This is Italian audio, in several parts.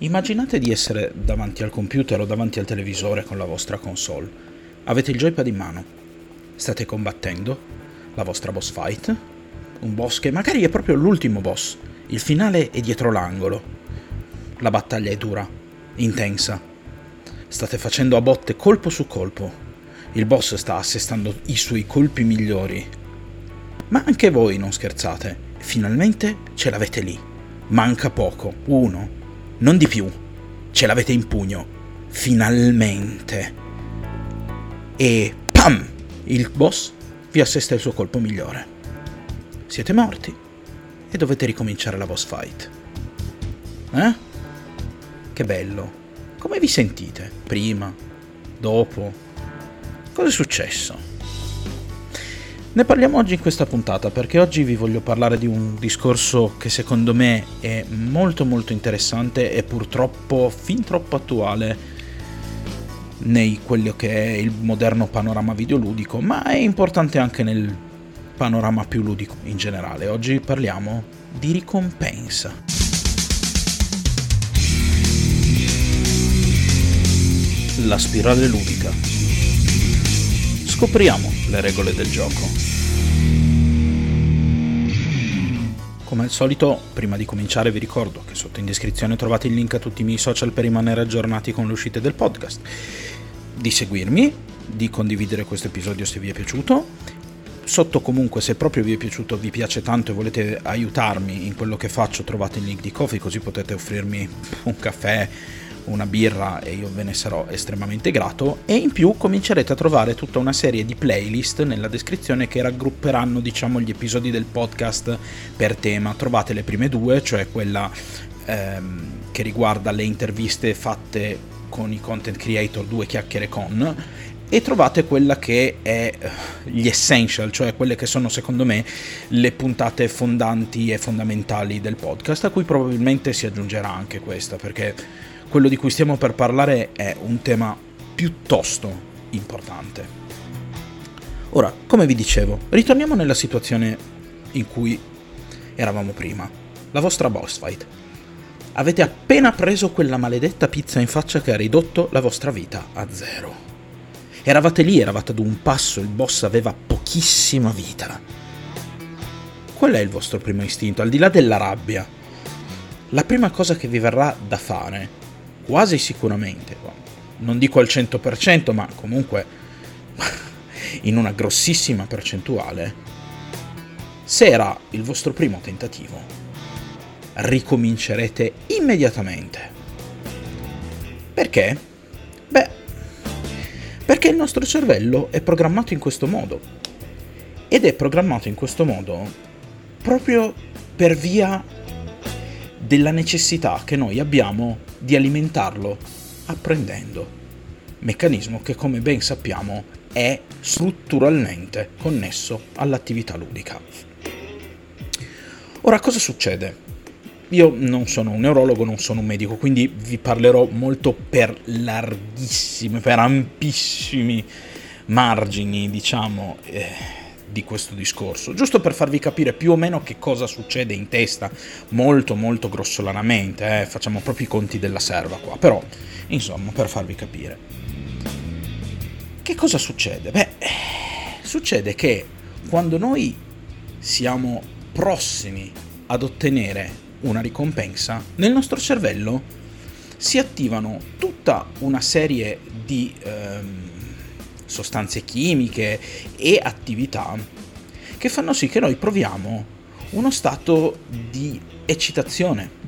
Immaginate di essere davanti al computer o davanti al televisore con la vostra console. Avete il joypad in mano. State combattendo la vostra boss fight. Un boss che magari è proprio l'ultimo boss. Il finale è dietro l'angolo. La battaglia è dura, intensa. State facendo a botte colpo su colpo. Il boss sta assestando i suoi colpi migliori. Ma anche voi non scherzate. Finalmente ce l'avete lì. Manca poco. Uno, non di più. Ce l'avete in pugno. Finalmente. E pam! Il boss vi assesta il suo colpo migliore. Siete morti e dovete ricominciare la boss fight. Eh? Che bello. Come vi sentite? Prima? Dopo? Cosa è successo? Ne parliamo oggi in questa puntata perché oggi vi voglio parlare di un discorso che secondo me è molto molto interessante e purtroppo fin troppo attuale nei quello che è il moderno panorama videoludico, ma è importante anche nel panorama più ludico in generale. Oggi parliamo di ricompensa. La spirale ludica. Scopriamo le regole del gioco. Come al solito, prima di cominciare vi ricordo che sotto in descrizione trovate il link a tutti i miei social per rimanere aggiornati con le uscite del podcast, di seguirmi, di condividere questo episodio se vi è piaciuto. Sotto comunque se proprio vi è piaciuto, vi piace tanto e volete aiutarmi in quello che faccio, trovate il link di Coffee così potete offrirmi un caffè, una birra e io ve ne sarò estremamente grato e in più comincerete a trovare tutta una serie di playlist nella descrizione che raggrupperanno diciamo gli episodi del podcast per tema. Trovate le prime due cioè quella ehm, che riguarda le interviste fatte con i content creator due chiacchiere con e trovate quella che è eh, gli essential, cioè quelle che sono secondo me le puntate fondanti e fondamentali del podcast, a cui probabilmente si aggiungerà anche questa, perché quello di cui stiamo per parlare è un tema piuttosto importante. Ora, come vi dicevo, ritorniamo nella situazione in cui eravamo prima, la vostra boss fight. Avete appena preso quella maledetta pizza in faccia che ha ridotto la vostra vita a zero. Eravate lì, eravate ad un passo, il boss aveva pochissima vita. Qual è il vostro primo istinto, al di là della rabbia? La prima cosa che vi verrà da fare quasi sicuramente, non dico al 100%, ma comunque in una grossissima percentuale, se era il vostro primo tentativo, ricomincerete immediatamente. Perché? Beh, perché il nostro cervello è programmato in questo modo. Ed è programmato in questo modo proprio per via della necessità che noi abbiamo di alimentarlo apprendendo. Meccanismo che come ben sappiamo è strutturalmente connesso all'attività ludica. Ora cosa succede? Io non sono un neurologo, non sono un medico, quindi vi parlerò molto per larghissimi, per ampissimi margini, diciamo, eh, di questo discorso, giusto per farvi capire più o meno che cosa succede in testa, molto molto grossolanamente, eh? facciamo proprio i conti della serva qua, però insomma per farvi capire. Che cosa succede? Beh, succede che quando noi siamo prossimi ad ottenere una ricompensa, nel nostro cervello si attivano tutta una serie di... Ehm, sostanze chimiche e attività che fanno sì che noi proviamo uno stato di eccitazione.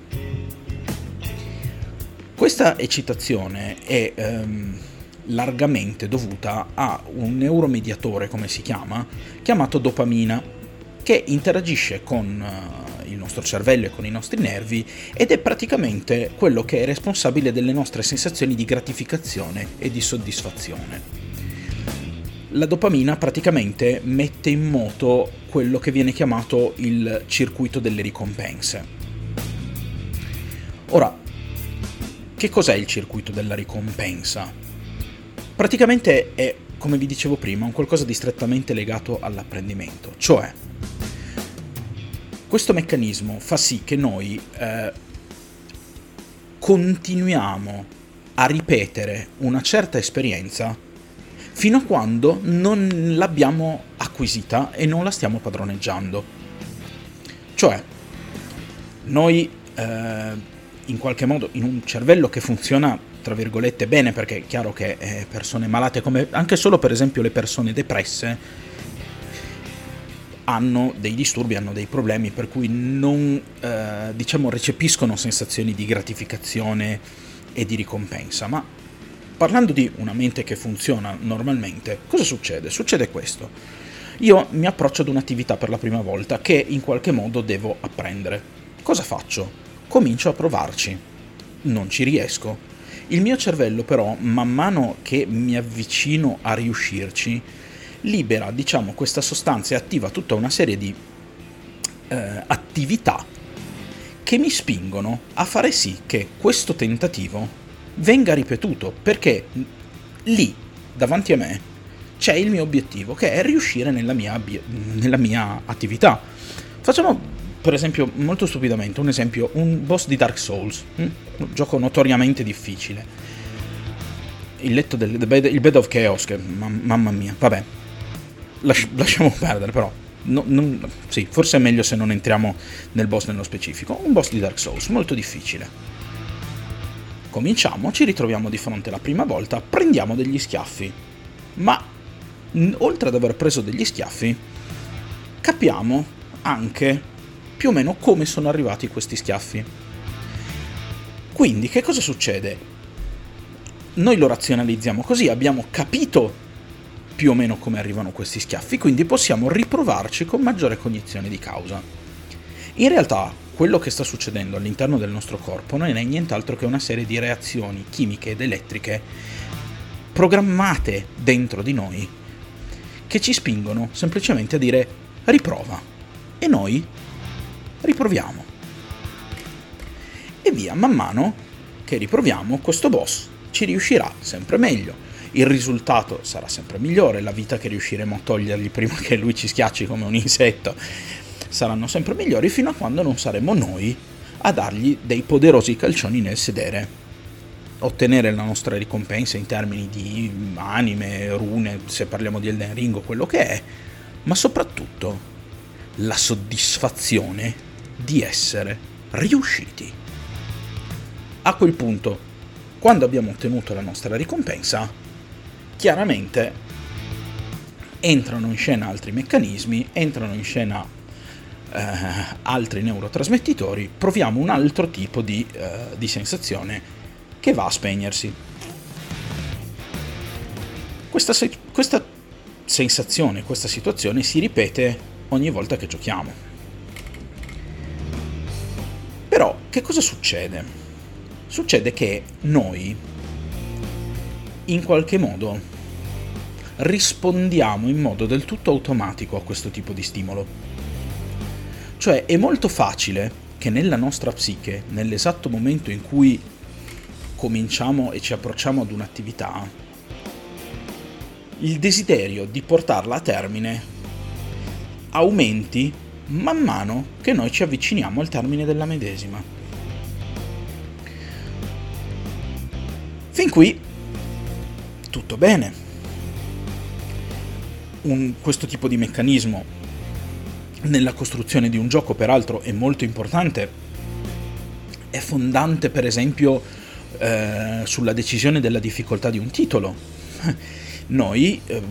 Questa eccitazione è ehm, largamente dovuta a un neuromediatore, come si chiama, chiamato dopamina, che interagisce con uh, il nostro cervello e con i nostri nervi ed è praticamente quello che è responsabile delle nostre sensazioni di gratificazione e di soddisfazione la dopamina praticamente mette in moto quello che viene chiamato il circuito delle ricompense. Ora, che cos'è il circuito della ricompensa? Praticamente è, come vi dicevo prima, un qualcosa di strettamente legato all'apprendimento, cioè questo meccanismo fa sì che noi eh, continuiamo a ripetere una certa esperienza fino a quando non l'abbiamo acquisita e non la stiamo padroneggiando. Cioè, noi eh, in qualche modo in un cervello che funziona tra virgolette bene perché è chiaro che eh, persone malate come anche solo per esempio le persone depresse hanno dei disturbi, hanno dei problemi per cui non eh, diciamo recepiscono sensazioni di gratificazione e di ricompensa, ma parlando di una mente che funziona normalmente, cosa succede? Succede questo. Io mi approccio ad un'attività per la prima volta che in qualche modo devo apprendere. Cosa faccio? Comincio a provarci. Non ci riesco. Il mio cervello però, man mano che mi avvicino a riuscirci, libera, diciamo, questa sostanza e attiva tutta una serie di eh, attività che mi spingono a fare sì che questo tentativo venga ripetuto, perché lì, davanti a me, c'è il mio obiettivo, che è riuscire nella mia, nella mia attività. Facciamo, per esempio, molto stupidamente, un esempio, un boss di Dark Souls, hm? un gioco notoriamente difficile. Il letto del bed, il bed of Chaos, che mamma mia, vabbè, Lasci, lasciamo perdere però. No, non, sì, forse è meglio se non entriamo nel boss nello specifico. Un boss di Dark Souls, molto difficile. Cominciamo, ci ritroviamo di fronte la prima volta, prendiamo degli schiaffi. Ma oltre ad aver preso degli schiaffi, capiamo anche più o meno come sono arrivati questi schiaffi. Quindi che cosa succede? Noi lo razionalizziamo così, abbiamo capito più o meno come arrivano questi schiaffi, quindi possiamo riprovarci con maggiore cognizione di causa. In realtà quello che sta succedendo all'interno del nostro corpo non è nient'altro che una serie di reazioni chimiche ed elettriche programmate dentro di noi che ci spingono semplicemente a dire riprova e noi riproviamo. E via, man mano che riproviamo, questo boss ci riuscirà sempre meglio. Il risultato sarà sempre migliore, la vita che riusciremo a togliergli prima che lui ci schiacci come un insetto saranno sempre migliori fino a quando non saremo noi a dargli dei poderosi calcioni nel sedere. Ottenere la nostra ricompensa in termini di anime, rune, se parliamo di Elden Ring o quello che è, ma soprattutto la soddisfazione di essere riusciti. A quel punto, quando abbiamo ottenuto la nostra ricompensa, chiaramente entrano in scena altri meccanismi, entrano in scena eh, altri neurotrasmettitori, proviamo un altro tipo di, eh, di sensazione che va a spegnersi. Questa, se- questa sensazione, questa situazione si ripete ogni volta che giochiamo. Però che cosa succede? Succede che noi in qualche modo rispondiamo in modo del tutto automatico a questo tipo di stimolo. Cioè è molto facile che nella nostra psiche, nell'esatto momento in cui cominciamo e ci approcciamo ad un'attività, il desiderio di portarla a termine aumenti man mano che noi ci avviciniamo al termine della medesima. Fin qui tutto bene. Un, questo tipo di meccanismo nella costruzione di un gioco, peraltro è molto importante, è fondante per esempio eh, sulla decisione della difficoltà di un titolo. Noi, eh,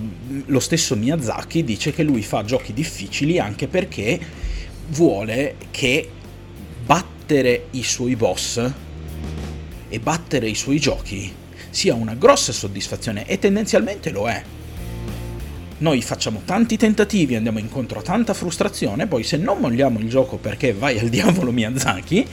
lo stesso Miyazaki dice che lui fa giochi difficili anche perché vuole che battere i suoi boss e battere i suoi giochi sia una grossa soddisfazione e tendenzialmente lo è noi facciamo tanti tentativi, andiamo incontro a tanta frustrazione, poi se non molliamo il gioco perché vai al diavolo Miyazaki,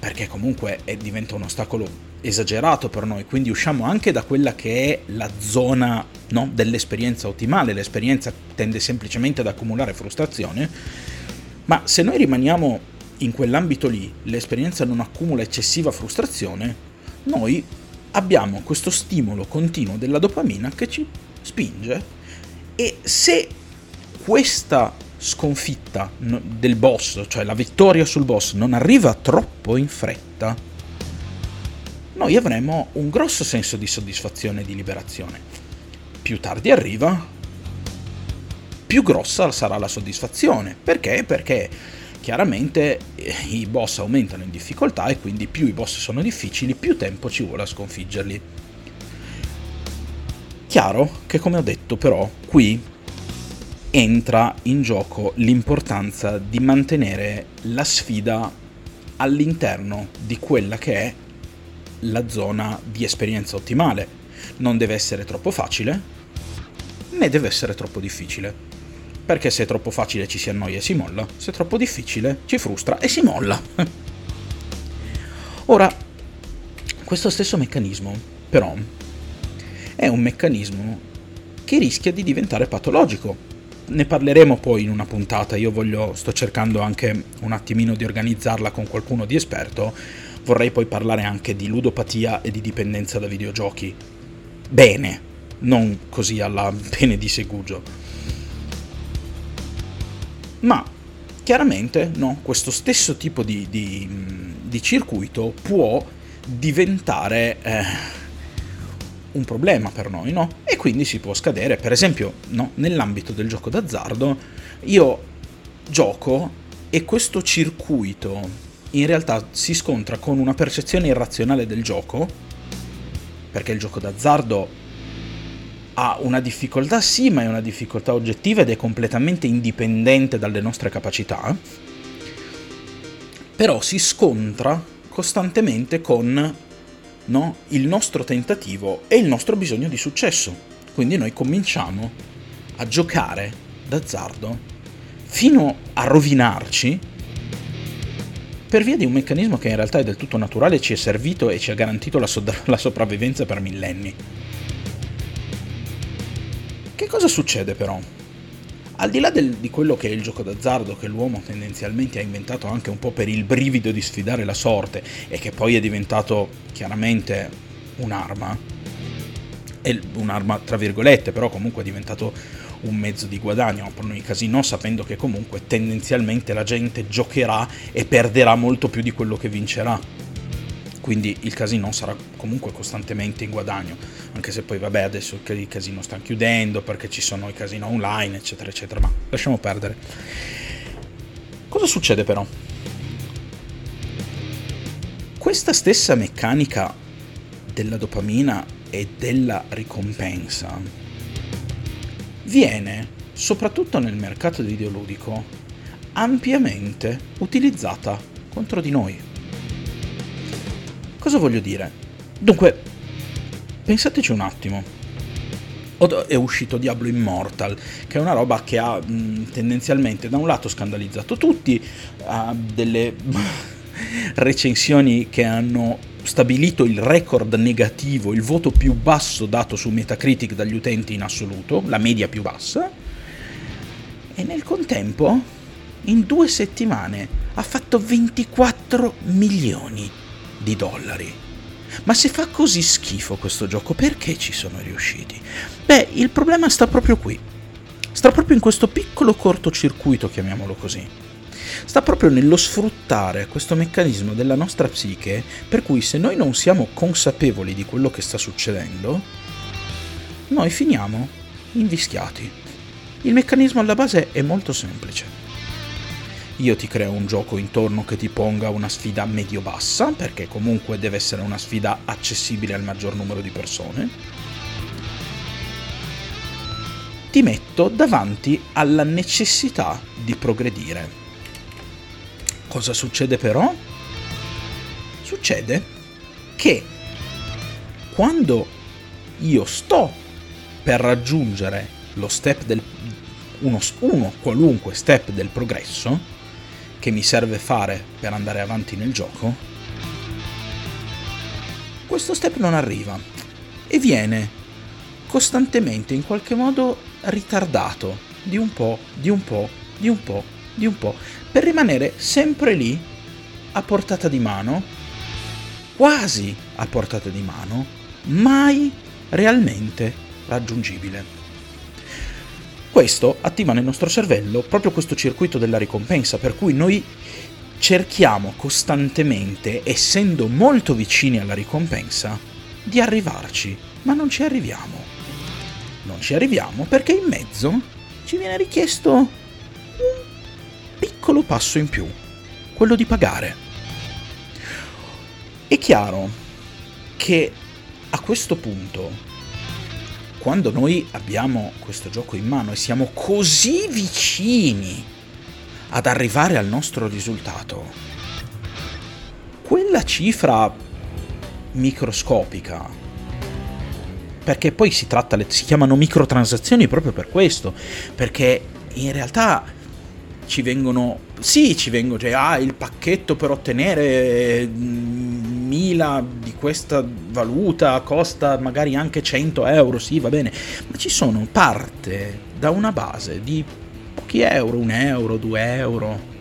perché comunque è, diventa un ostacolo esagerato per noi, quindi usciamo anche da quella che è la zona no, dell'esperienza ottimale, l'esperienza tende semplicemente ad accumulare frustrazione, ma se noi rimaniamo in quell'ambito lì, l'esperienza non accumula eccessiva frustrazione, noi abbiamo questo stimolo continuo della dopamina che ci spinge e se questa sconfitta del boss, cioè la vittoria sul boss, non arriva troppo in fretta, noi avremo un grosso senso di soddisfazione e di liberazione. Più tardi arriva, più grossa sarà la soddisfazione. Perché? Perché chiaramente eh, i boss aumentano in difficoltà e quindi più i boss sono difficili, più tempo ci vuole a sconfiggerli. Chiaro che come ho detto però qui entra in gioco l'importanza di mantenere la sfida all'interno di quella che è la zona di esperienza ottimale. Non deve essere troppo facile, né deve essere troppo difficile perché se è troppo facile ci si annoia e si molla, se è troppo difficile ci frustra e si molla. Ora, questo stesso meccanismo, però, è un meccanismo che rischia di diventare patologico. Ne parleremo poi in una puntata, io voglio, sto cercando anche un attimino di organizzarla con qualcuno di esperto, vorrei poi parlare anche di ludopatia e di dipendenza da videogiochi. Bene, non così alla pene di segugio ma chiaramente no, questo stesso tipo di, di, di circuito può diventare eh, un problema per noi, no? E quindi si può scadere. Per esempio, no, nell'ambito del gioco d'azzardo, io gioco e questo circuito in realtà si scontra con una percezione irrazionale del gioco, perché il gioco d'azzardo ha una difficoltà, sì, ma è una difficoltà oggettiva ed è completamente indipendente dalle nostre capacità, però si scontra costantemente con no, il nostro tentativo e il nostro bisogno di successo. Quindi noi cominciamo a giocare d'azzardo fino a rovinarci per via di un meccanismo che in realtà è del tutto naturale, ci è servito e ci ha garantito la, so- la sopravvivenza per millenni. Che cosa succede però? Al di là del, di quello che è il gioco d'azzardo che l'uomo tendenzialmente ha inventato anche un po' per il brivido di sfidare la sorte e che poi è diventato chiaramente un'arma, un'arma tra virgolette, però comunque è diventato un mezzo di guadagno. Per noi casino, sapendo che comunque tendenzialmente la gente giocherà e perderà molto più di quello che vincerà quindi il casino sarà comunque costantemente in guadagno, anche se poi vabbè adesso i casino stanno chiudendo perché ci sono i casino online eccetera eccetera, ma lasciamo perdere. Cosa succede però? Questa stessa meccanica della dopamina e della ricompensa viene, soprattutto nel mercato videoludico, ampiamente utilizzata contro di noi. Cosa voglio dire? Dunque, pensateci un attimo. È uscito Diablo Immortal, che è una roba che ha mh, tendenzialmente da un lato scandalizzato tutti, ha delle recensioni che hanno stabilito il record negativo, il voto più basso dato su Metacritic dagli utenti in assoluto, la media più bassa, e nel contempo, in due settimane, ha fatto 24 milioni di dollari. Ma se fa così schifo questo gioco, perché ci sono riusciti? Beh, il problema sta proprio qui. Sta proprio in questo piccolo cortocircuito, chiamiamolo così. Sta proprio nello sfruttare questo meccanismo della nostra psiche, per cui se noi non siamo consapevoli di quello che sta succedendo, noi finiamo invischiati. Il meccanismo alla base è molto semplice io ti creo un gioco intorno che ti ponga una sfida medio-bassa, perché comunque deve essere una sfida accessibile al maggior numero di persone. Ti metto davanti alla necessità di progredire. Cosa succede però? Succede che quando io sto per raggiungere lo step del uno, uno qualunque step del progresso, che mi serve fare per andare avanti nel gioco, questo step non arriva e viene costantemente in qualche modo ritardato di un po', di un po', di un po', di un po', per rimanere sempre lì a portata di mano, quasi a portata di mano, mai realmente raggiungibile. Questo attiva nel nostro cervello proprio questo circuito della ricompensa, per cui noi cerchiamo costantemente, essendo molto vicini alla ricompensa, di arrivarci, ma non ci arriviamo. Non ci arriviamo perché in mezzo ci viene richiesto un piccolo passo in più, quello di pagare. È chiaro che a questo punto, quando noi abbiamo questo gioco in mano e siamo così vicini ad arrivare al nostro risultato, quella cifra microscopica, perché poi si tratta, si chiamano microtransazioni proprio per questo, perché in realtà ci vengono, sì, ci vengono, cioè, ah, il pacchetto per ottenere mm, mila di questa valuta costa magari anche 100 euro, sì, va bene, ma ci sono parte da una base di pochi euro, un euro, due euro,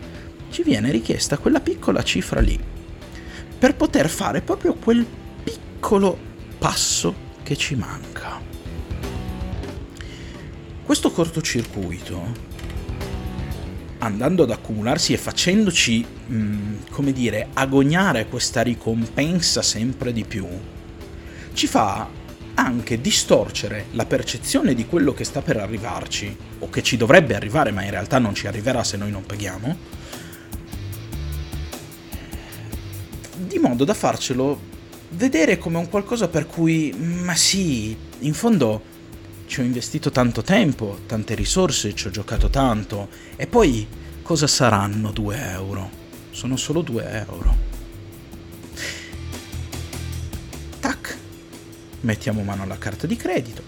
ci viene richiesta quella piccola cifra lì per poter fare proprio quel piccolo passo che ci manca. Questo cortocircuito, andando ad accumularsi e facendoci, mh, mm, come dire, agognare questa ricompensa sempre di più, ci fa anche distorcere la percezione di quello che sta per arrivarci, o che ci dovrebbe arrivare, ma in realtà non ci arriverà se noi non paghiamo, di modo da farcelo vedere come un qualcosa per cui, ma sì, in fondo ci ho investito tanto tempo, tante risorse, ci ho giocato tanto, e poi cosa saranno 2 euro? Sono solo 2 euro. mettiamo mano alla carta di credito,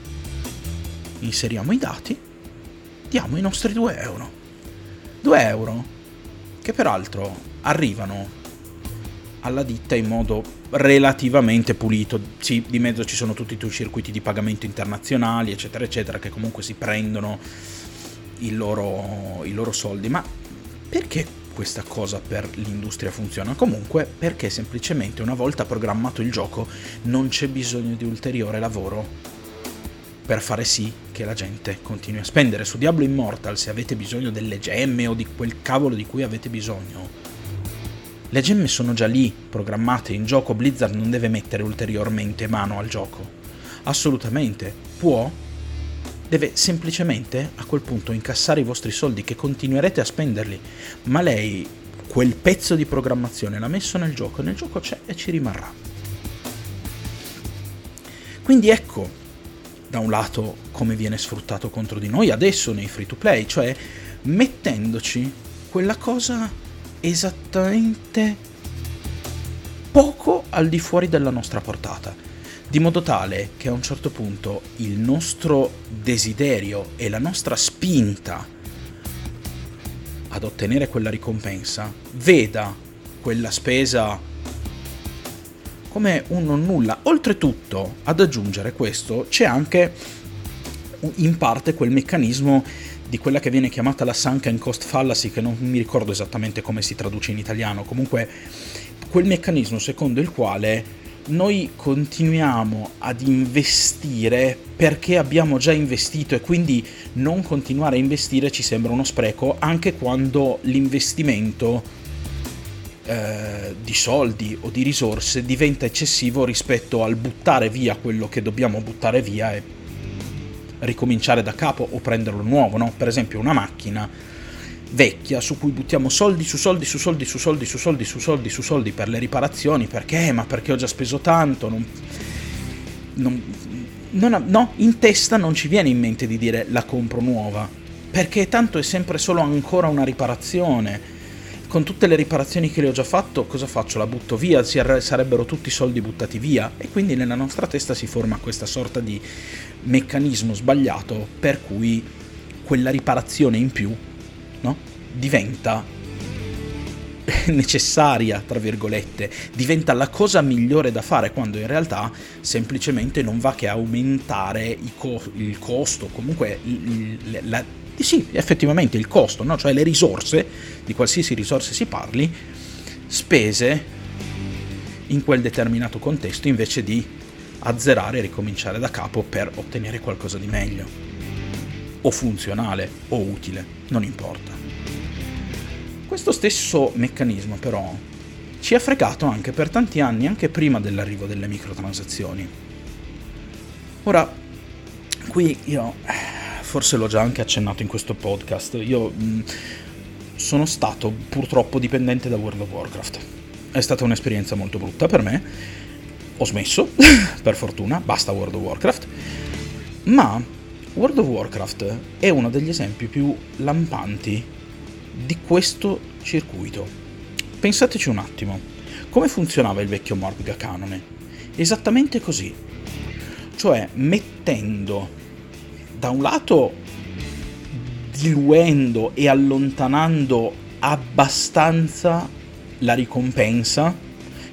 inseriamo i dati, diamo i nostri 2 euro. 2 euro che peraltro arrivano alla ditta in modo relativamente pulito. Sì, di mezzo ci sono tutti i tuoi circuiti di pagamento internazionali, eccetera, eccetera, che comunque si prendono i loro, i loro soldi. Ma perché questa cosa per l'industria funziona comunque perché semplicemente una volta programmato il gioco non c'è bisogno di ulteriore lavoro per fare sì che la gente continui a spendere. Su Diablo Immortal se avete bisogno delle gemme o di quel cavolo di cui avete bisogno, le gemme sono già lì, programmate in gioco, Blizzard non deve mettere ulteriormente mano al gioco. Assolutamente, può, deve semplicemente a quel punto incassare i vostri soldi che continuerete a spenderli, ma lei quel pezzo di programmazione l'ha messo nel gioco, nel gioco c'è e ci rimarrà. Quindi ecco, da un lato, come viene sfruttato contro di noi adesso nei free to play, cioè mettendoci quella cosa esattamente poco al di fuori della nostra portata di modo tale che a un certo punto il nostro desiderio e la nostra spinta ad ottenere quella ricompensa veda quella spesa come un non nulla. Oltretutto, ad aggiungere questo, c'è anche in parte quel meccanismo di quella che viene chiamata la sunken cost fallacy, che non mi ricordo esattamente come si traduce in italiano, comunque quel meccanismo secondo il quale noi continuiamo ad investire perché abbiamo già investito e quindi non continuare a investire ci sembra uno spreco anche quando l'investimento eh, di soldi o di risorse diventa eccessivo rispetto al buttare via quello che dobbiamo buttare via e ricominciare da capo o prenderlo nuovo, no? per esempio una macchina vecchia su cui buttiamo soldi su soldi su soldi su soldi su soldi su soldi su soldi per le riparazioni. Perché? Ma perché ho già speso tanto non, non, non, no? In testa non ci viene in mente di dire la compro nuova perché tanto è sempre solo ancora una riparazione con tutte le riparazioni che le ho già fatto cosa faccio? La butto via? Sarebbero tutti soldi buttati via? E quindi nella nostra testa si forma questa sorta di meccanismo sbagliato per cui quella riparazione in più no? diventa necessaria, tra virgolette, diventa la cosa migliore da fare quando in realtà semplicemente non va che aumentare co- il costo, comunque il, la, sì, effettivamente il costo, no? cioè le risorse, di qualsiasi risorse si parli, spese in quel determinato contesto invece di azzerare e ricominciare da capo per ottenere qualcosa di meglio o funzionale o utile, non importa. Questo stesso meccanismo però ci ha fregato anche per tanti anni, anche prima dell'arrivo delle microtransazioni. Ora, qui io forse l'ho già anche accennato in questo podcast, io mh, sono stato purtroppo dipendente da World of Warcraft. È stata un'esperienza molto brutta per me. Ho smesso, per fortuna, basta World of Warcraft. Ma World of Warcraft è uno degli esempi più lampanti di questo circuito. Pensateci un attimo, come funzionava il vecchio Morbiga canone? Esattamente così, cioè mettendo da un lato diluendo e allontanando abbastanza la ricompensa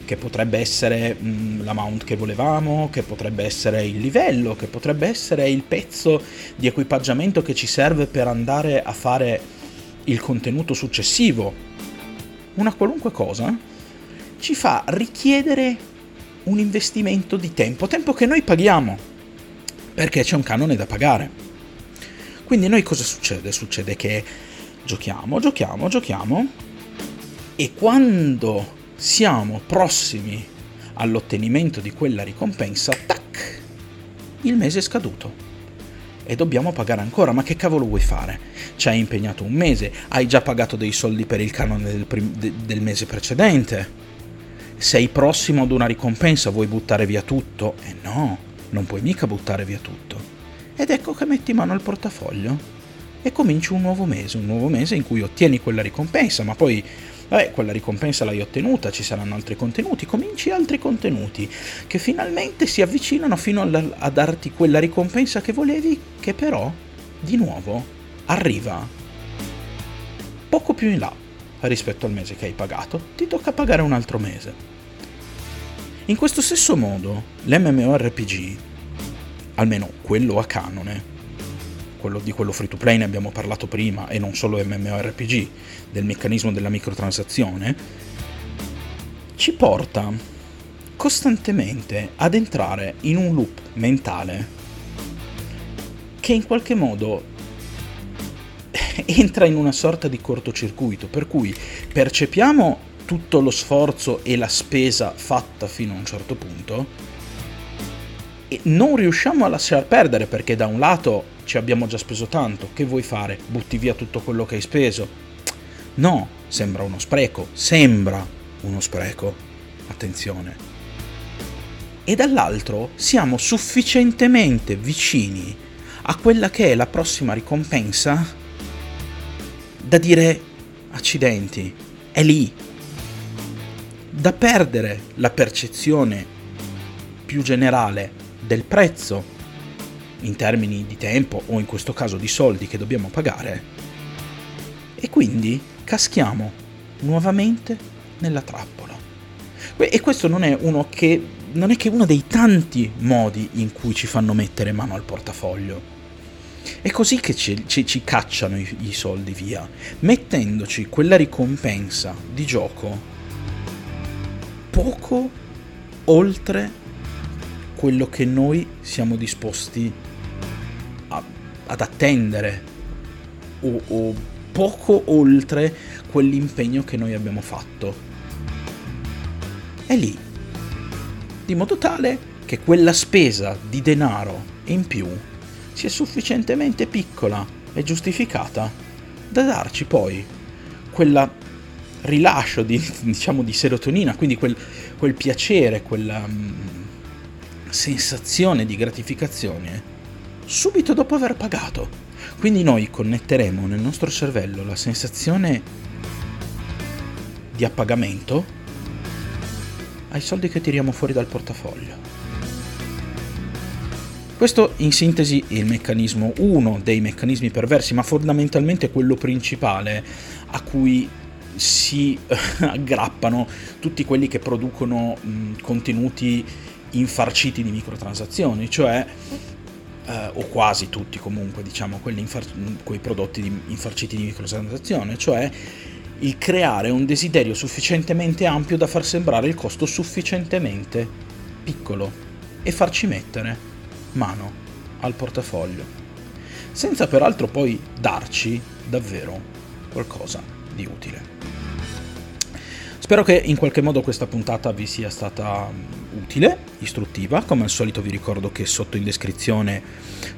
che potrebbe essere mh, mm, la mount che volevamo, che potrebbe essere il livello, che potrebbe essere il pezzo di equipaggiamento che ci serve per andare a fare il contenuto successivo. Una qualunque cosa, ci fa richiedere un investimento di tempo, tempo che noi paghiamo, perché c'è un canone da pagare. Quindi noi cosa succede? Succede che giochiamo, giochiamo, giochiamo e quando siamo prossimi all'ottenimento di quella ricompensa, tac, il mese è scaduto e dobbiamo pagare ancora. Ma che cavolo vuoi fare? Ci hai impegnato un mese, hai già pagato dei soldi per il canone del, prim- de- del mese precedente. Sei prossimo ad una ricompensa, vuoi buttare via tutto? E eh no, non puoi mica buttare via tutto. Ed ecco che metti mano al portafoglio e cominci un nuovo mese, un nuovo mese in cui ottieni quella ricompensa, ma poi vabbè, quella ricompensa l'hai ottenuta, ci saranno altri contenuti, cominci altri contenuti che finalmente si avvicinano fino a, a darti quella ricompensa che volevi, che però, di nuovo, arriva poco più in là rispetto al mese che hai pagato, ti tocca pagare un altro mese. In questo stesso modo, l'MMORPG, almeno quello a canone, quello di quello free to play ne abbiamo parlato prima e non solo MMORPG, del meccanismo della microtransazione, ci porta costantemente ad entrare in un loop mentale che in qualche modo entra in una sorta di cortocircuito, per cui percepiamo tutto lo sforzo e la spesa fatta fino a un certo punto e non riusciamo a lasciar perdere perché da un lato ci abbiamo già speso tanto, che vuoi fare? Butti via tutto quello che hai speso? No, sembra uno spreco, sembra uno spreco. Attenzione. E dall'altro siamo sufficientemente vicini a quella che è la prossima ricompensa da dire accidenti, è lì. Da perdere la percezione più generale del prezzo in termini di tempo o in questo caso di soldi che dobbiamo pagare e quindi caschiamo nuovamente nella trappola. E questo non è che non è che uno dei tanti modi in cui ci fanno mettere mano al portafoglio. È così che ci, ci, ci cacciano i, i soldi via, mettendoci quella ricompensa di gioco poco oltre quello che noi siamo disposti a, ad attendere o, o poco oltre quell'impegno che noi abbiamo fatto. È lì, di modo tale che quella spesa di denaro in più sia sufficientemente piccola e giustificata da darci poi quel rilascio di, diciamo, di serotonina, quindi quel, quel piacere, quella um, sensazione di gratificazione subito dopo aver pagato. Quindi noi connetteremo nel nostro cervello la sensazione di appagamento ai soldi che tiriamo fuori dal portafoglio. Questo in sintesi è il meccanismo, uno dei meccanismi perversi, ma fondamentalmente quello principale a cui si aggrappano tutti quelli che producono mh, contenuti infarciti di microtransazioni, cioè eh, o quasi tutti comunque, diciamo, infar- quei prodotti di, infarciti di microtransazione, cioè il creare un desiderio sufficientemente ampio da far sembrare il costo sufficientemente piccolo e farci mettere mano al portafoglio, senza peraltro poi darci davvero qualcosa di utile. Spero che in qualche modo questa puntata vi sia stata mm, utile, istruttiva. Come al solito vi ricordo che sotto in descrizione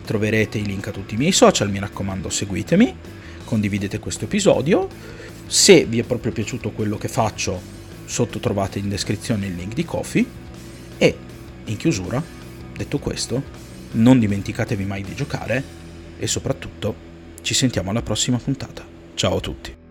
troverete i link a tutti i miei social, mi raccomando seguitemi, condividete questo episodio. Se vi è proprio piaciuto quello che faccio, sotto trovate in descrizione il link di Kofi. E in chiusura, detto questo, non dimenticatevi mai di giocare e soprattutto ci sentiamo alla prossima puntata. Ciao a tutti.